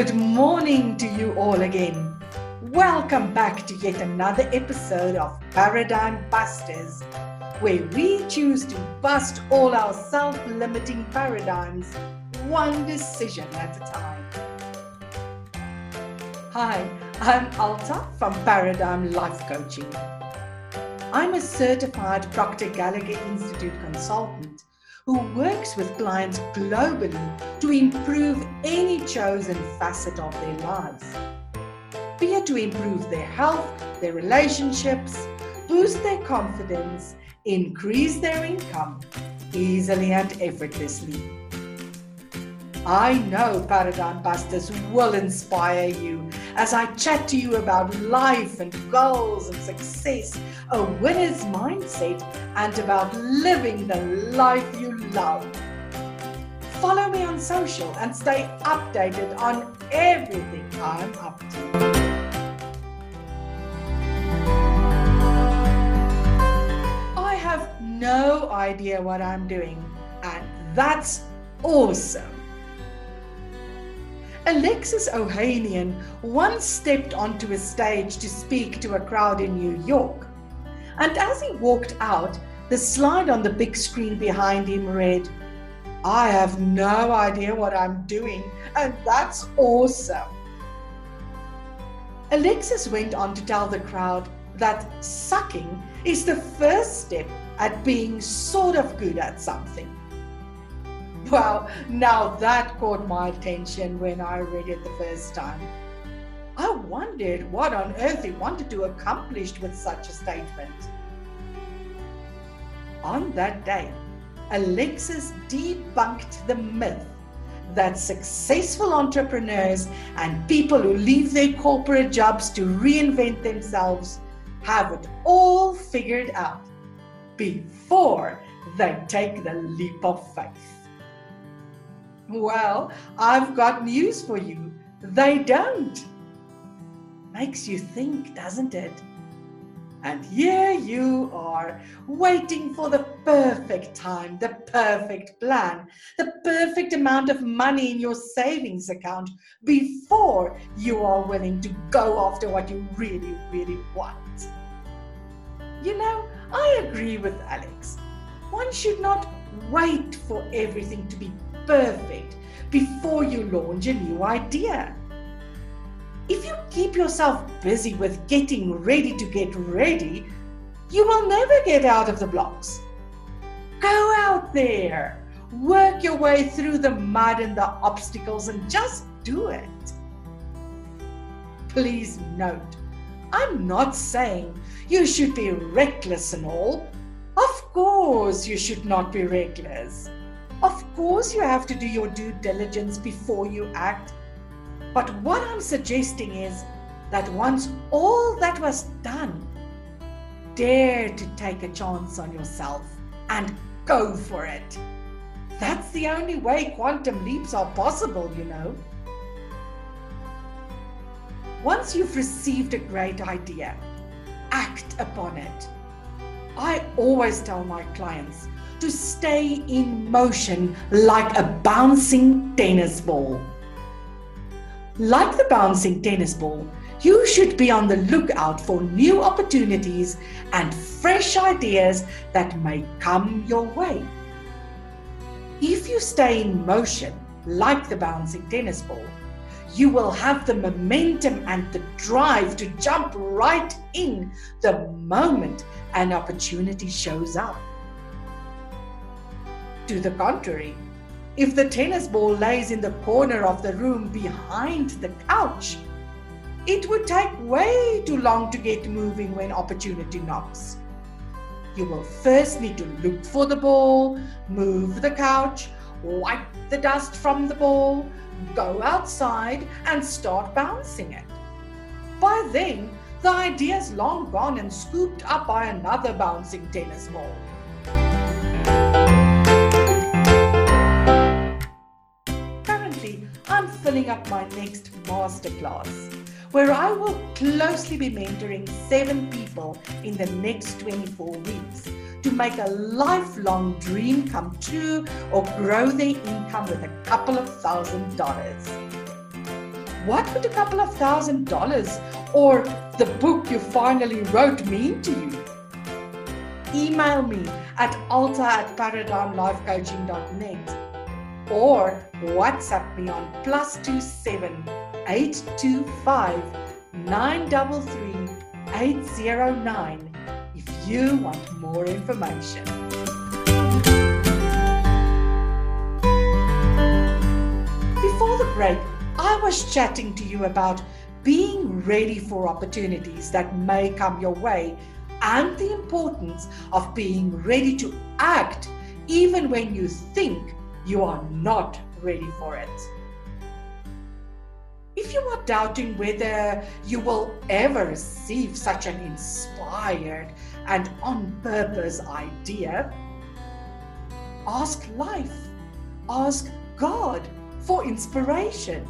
Good morning to you all again. Welcome back to yet another episode of Paradigm Busters, where we choose to bust all our self limiting paradigms one decision at a time. Hi, I'm Alta from Paradigm Life Coaching. I'm a certified Proctor Gallagher Institute consultant who works with clients globally to improve any chosen facet of their lives. Be it to improve their health, their relationships, boost their confidence, increase their income easily and effortlessly. I know Paradigm Busters will inspire you as I chat to you about life and goals and success, a winner's mindset, and about living the life you love. Follow me on social and stay updated on everything I'm up to. I have no idea what I'm doing, and that's awesome. Alexis Ohanian once stepped onto a stage to speak to a crowd in New York. And as he walked out, the slide on the big screen behind him read, I have no idea what I'm doing, and that's awesome. Alexis went on to tell the crowd that sucking is the first step at being sort of good at something. Wow, now that caught my attention when I read it the first time. I wondered what on earth he wanted to accomplish with such a statement. On that day, Alexis debunked the myth that successful entrepreneurs and people who leave their corporate jobs to reinvent themselves have it all figured out before they take the leap of faith. Well, I've got news for you. They don't. Makes you think, doesn't it? And here you are, waiting for the perfect time, the perfect plan, the perfect amount of money in your savings account before you are willing to go after what you really, really want. You know, I agree with Alex. One should not wait for everything to be perfect before you launch a new idea. If you keep yourself busy with getting ready to get ready, you will never get out of the blocks. Go out there, work your way through the mud and the obstacles, and just do it. Please note, I'm not saying you should be reckless and all. Of course, you should not be reckless. Of course, you have to do your due diligence before you act. But what I'm suggesting is that once all that was done, dare to take a chance on yourself and go for it. That's the only way quantum leaps are possible, you know. Once you've received a great idea, act upon it. I always tell my clients to stay in motion like a bouncing tennis ball. Like the bouncing tennis ball, you should be on the lookout for new opportunities and fresh ideas that may come your way. If you stay in motion like the bouncing tennis ball, you will have the momentum and the drive to jump right in the moment an opportunity shows up. To the contrary, if the tennis ball lays in the corner of the room behind the couch, it would take way too long to get moving when opportunity knocks. You will first need to look for the ball, move the couch, wipe the dust from the ball, go outside, and start bouncing it. By then, the idea is long gone and scooped up by another bouncing tennis ball. Filling up my next masterclass, where I will closely be mentoring seven people in the next 24 weeks to make a lifelong dream come true or grow their income with a couple of thousand dollars. what would a couple of thousand dollars or the book you finally wrote mean to you? Email me at alta at paradigmlifecoaching.net or WhatsApp me on plus two seven eight two five nine double three eight zero nine if you want more information. Before the break, I was chatting to you about being ready for opportunities that may come your way and the importance of being ready to act even when you think you are not ready for it. If you are doubting whether you will ever receive such an inspired and on purpose idea, ask life, ask God for inspiration.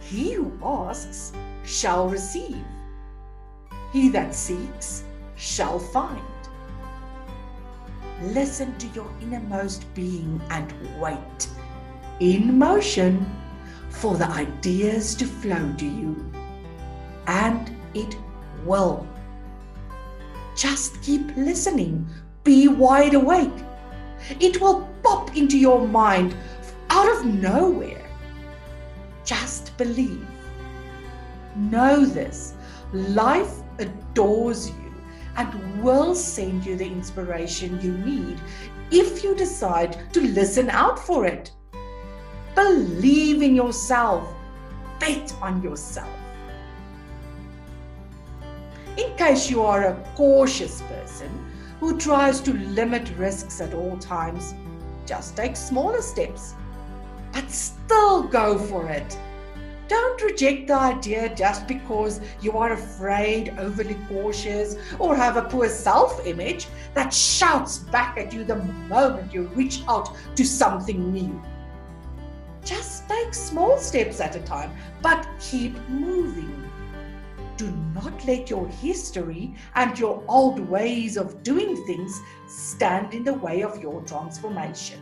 He who asks shall receive. He that seeks shall find. Listen to your innermost being and wait in motion for the ideas to flow to you. And it will. Just keep listening. Be wide awake. It will pop into your mind out of nowhere. Just believe. Know this life adores you and will send you the inspiration you need if you decide to listen out for it. Believe in yourself, bet on yourself. In case you are a cautious person who tries to limit risks at all times, just take smaller steps but still go for it. Don't reject the idea just because you are afraid, overly cautious, or have a poor self image that shouts back at you the moment you reach out to something new. Just take small steps at a time, but keep moving. Do not let your history and your old ways of doing things stand in the way of your transformation.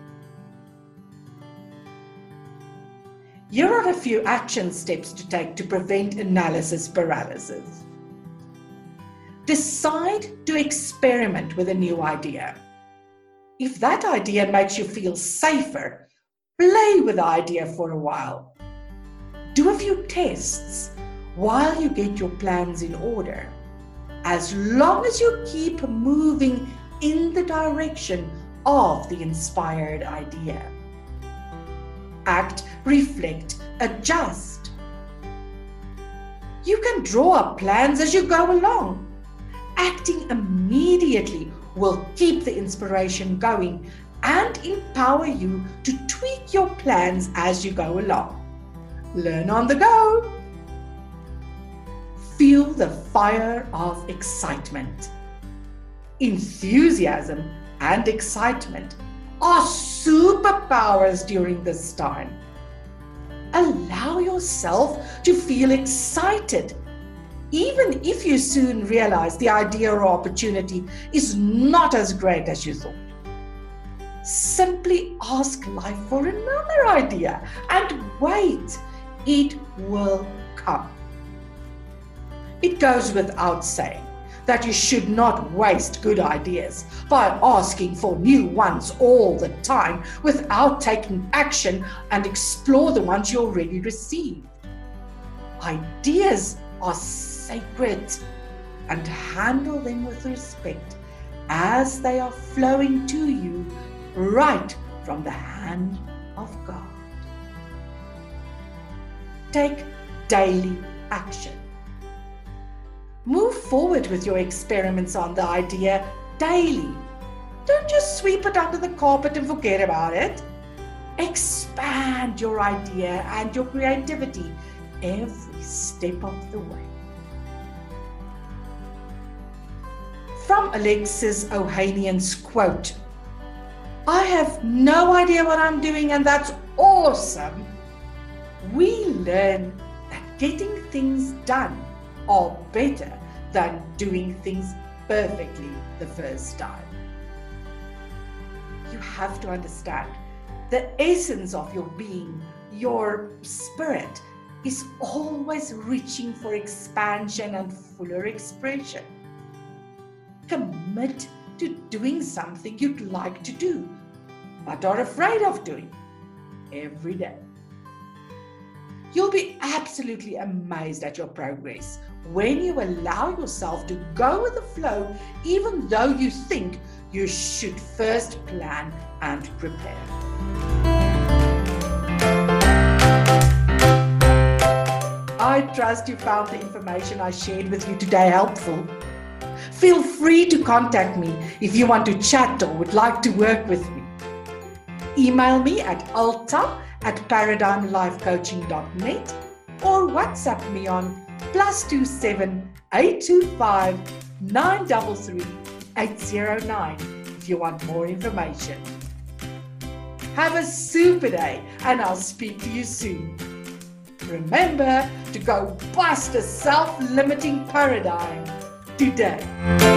Here are a few action steps to take to prevent analysis paralysis. Decide to experiment with a new idea. If that idea makes you feel safer, play with the idea for a while. Do a few tests while you get your plans in order. As long as you keep moving in the direction of the inspired idea act, reflect, adjust. You can draw up plans as you go along. Acting immediately will keep the inspiration going and empower you to tweak your plans as you go along. Learn on the go. Feel the fire of excitement. Enthusiasm and excitement are superpowers during this time. Allow yourself to feel excited, even if you soon realize the idea or opportunity is not as great as you thought. Simply ask life for another idea and wait, it will come. It goes without saying that you should not waste good ideas by asking for new ones all the time without taking action and explore the ones you already received. Ideas are sacred and handle them with respect as they are flowing to you right from the hand of God. Take daily action. Move forward with your experiments on the idea daily. Don't just sweep it under the carpet and forget about it. Expand your idea and your creativity every step of the way. From Alexis Ohanian's quote I have no idea what I'm doing, and that's awesome. We learn that getting things done are better than doing things perfectly the first time. You have to understand the essence of your being, your spirit, is always reaching for expansion and fuller expression. Commit to doing something you'd like to do, but are afraid of doing every day. You'll be absolutely amazed at your progress when you allow yourself to go with the flow, even though you think you should first plan and prepare. I trust you found the information I shared with you today helpful. Feel free to contact me if you want to chat or would like to work with me. Email me at alta at paradigmlifecoaching.net or WhatsApp me on plus two seven eight two five nine double three eight zero nine if you want more information. Have a super day and I'll speak to you soon. Remember to go bust a self limiting paradigm today.